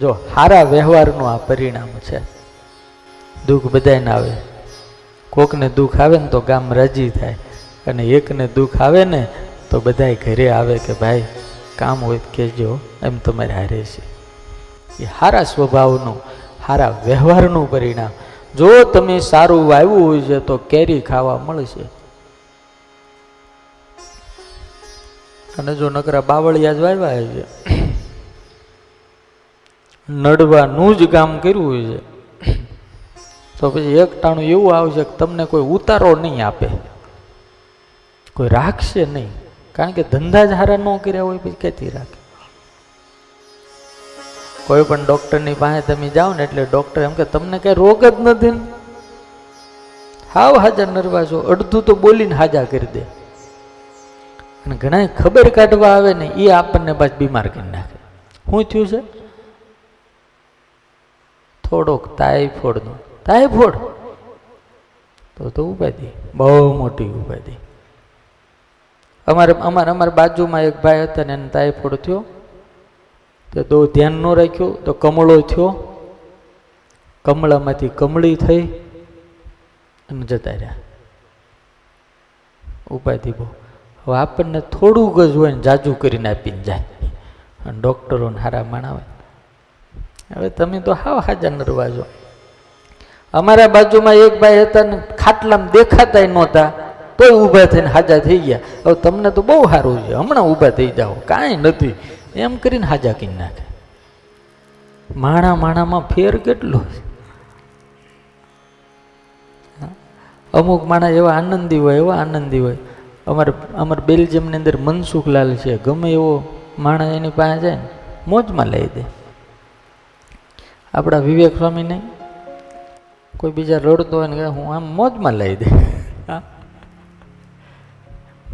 જો સારા વ્યવહારનું આ પરિણામ છે. દુઃખ બધાને આવે. કોકને દુઃખ આવે ને તો ગામ રાજી થાય. અને એકને દુઃખ આવે ને તો બધાય ઘરે આવે કે ભાઈ, કામ હોય કહેજો, એમ તમારે હારે છે. એ સારા સ્વભાવનું સારા વ્યવહારનું પરિણામ. જો તમે સારું વાવ્યું હોય છે તો કેરી ખાવા મળશે. અને જો નકરા બાવળિયા જ વાવ્યા છે. નડવાનું જ કામ કર્યું છે. તો પછી એક ટાણું એવું આવશે કે તમને કોઈ ઉતારો નહીં આપે. કોઈ રાખશે નહીં. કારણ કે ધંધા જ હારા ન કર્યા હોય પછી કેતી રાખે? કોઈ પણ ડૉક્ટરની પાસે તમે જાઓ ને એટલે ડૉક્ટર એમ કે, તમને કઈ રોગ જ નથી ને? હાવ હાજર નરવા છો. અડધું તો બોલીને હાજા કરી દે. અને ઘણા ખબર કાઢવા આવે ને એ આપણને પાછ બીમાર કરી નાખે. શું થયું છે? થોડોક ટાઈફોઈડનો ટાઈફોઈડ તો તો ઉપાધિ. બહુ મોટી ઉપાધિ. અમારે અમારે, અમારા બાજુમાં એક ભાઈ હતા ને એને ટાઈફોઈડ થયો. તો તો ધ્યાન ન રાખ્યું, તો કમળો થયો. કમળામાંથી કમળી થઈ અને જતા રહ્યા. ઉપાધિ બહુ. હવે આપણને થોડુંક જ હોય ને જાજુ કરીને આપીને જાય. અને ડૉક્ટરોને હારા માણાવે. હવે તમે તો હાવ હાજા નરવા છો. અમારા બાજુમાં એક ભાઈ હતા ને, ખાટલામાં દેખાતા નહોતા, તોય ઊભા થઈને હાજા થઈ ગયા. હવે તમને તો બહુ સારું છે, હમણાં ઊભા થઈ જાઓ, કાંઈ નથી. એમ કરીને હાજા કરી નાખે. માણા માણામાં ફેર કેટલો છે? અમુક માણસ એવા આનંદી હોય, એવા આનંદી હોય. અમારે અમારે બેલ્જિયમની અંદર મનસુખલાલ છે, ગમે એવો માણસ એની પાસે જાય ને, મોજમાં લઈ દે. આપણા વિવેક સ્વામીને કોઈ બીજા રડતો હોય ને હું આમ મોજમાં લઈ દે.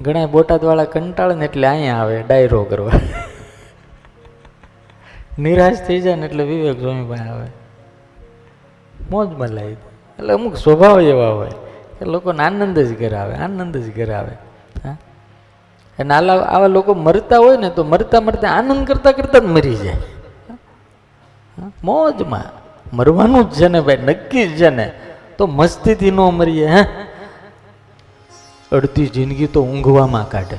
ઘણા બોટાદવાળા કંટાળે ને એટલે અહીંયા આવે, ડાયરો કરવા. નિરાશ થઈ જાય ને એટલે વિવેક સ્વામી પાસે આવે. મોજમાં લઈ દે. એટલે અમુક સ્વભાવ એવા હોય કે લોકોને આનંદ જ કરાવે, આનંદ જ કરાવે. હા. અને આવા લોકો મરતા હોય ને તો મરતા મરતા આનંદ કરતાં કરતાં જ મરી જાય. મોજમાં. મરવાનું જ છે ને ભાઈ, નક્કી જ છે ને. તો મસ્તીથી ન મરીએ, હે? અડધી જિંદગી તો ઊંઘવામાં કાઢે.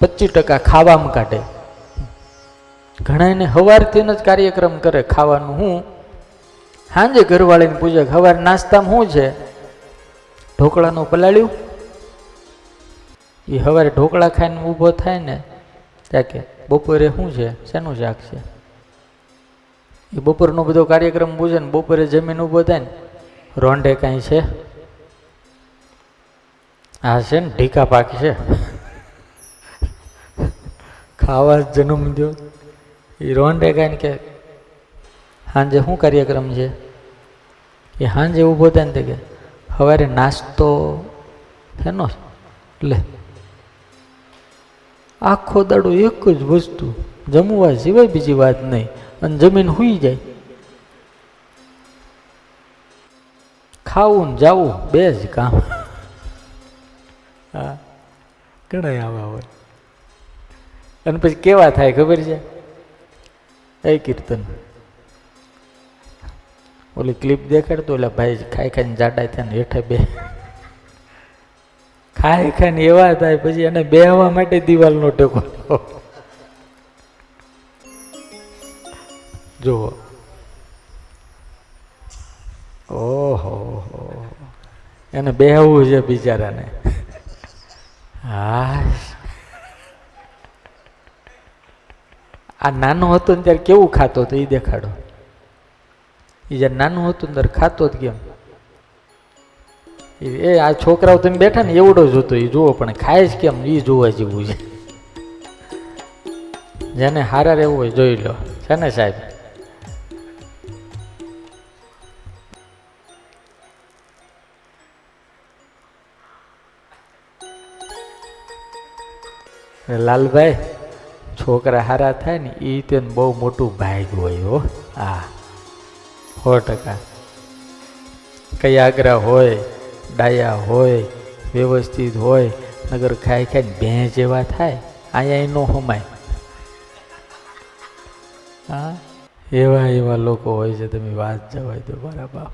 પચીસ ટકા ખાવામાં કાઢે. ઘણા એને સવારથી જ કાર્યક્રમ કરે ખાવાનું. હું સાંજે ઘરવાળીને પૂછે હવાર નાસ્તામાં શું છે? ઢોકળાનું પલાળ્યું? એ સવારે ઢોકળા ખાઈને ઊભો થાય ને, ત્યાં કે, બપોરે શું છે? શેનું શાક છે? એ બપોરનો બધો કાર્યક્રમ પૂછે ને બપોરે જમીન ઊભો થાય ને, રોંઢે કાંઈ છે? હા છે ને ઢીકા પાક છે. ખાવા જન્મ દો. એ રોંઢે કાંઈ કે સાંજે શું કાર્યક્રમ છે? એ સાંજે ઊભો થાય ને કે સવારે નાસ્તો એનો લે. આખો દાડો એક જ વસ્તુ, જમવા સિવાય બીજી વાત નહીં. અને જમીન હુઈ જાય. ખાવું ને જાવું બે જ કામ. હા ઘણા આવા હોય. અને પછી કેવા થાય ખબર છે? એ કીર્તન. ઓલી ક્લિપ દેખાડતો ઓલા ભાઈ ખાઈ ખાઈને જાડા થયા ને હેઠે બે. ખાઈ ખાઈને એવા થાય પછી એને બેહવા માટે દિવાલનો ટેકો જુઓ. ઓહો. એને બેહવું છે બિચારાને. હા. આ નાનો હતો ને ત્યારે કેવું ખાતો હતો એ દેખાડો. એ જ્યારે નાનું હતું ત્યારે ખાતો જ કેમ? એ- આ છોકરાઓ તમે બેઠા ને એવડો જ હતો એ જુઓ પણ ખાય જ કેમ? એ જોવા જેવું છે. જેને હારા રહેવું હોય જોઈ લો. છે ને સાહેબ? લાલભાઈ, છોકરા હારા થાય ને એ તેને બહુ મોટું ભાગ હોય હો. આ સો ટકા. કઈ આગ્રા હોય, ડાયા હોય, વ્યવસ્થિત હોય, નગર ખાઈ ખાઈને ભેં જેવા થાય અહીંયા નો હમાય. હા? એવા એવા લોકો હોય છે, તમે વાત જવાય મારા બાપ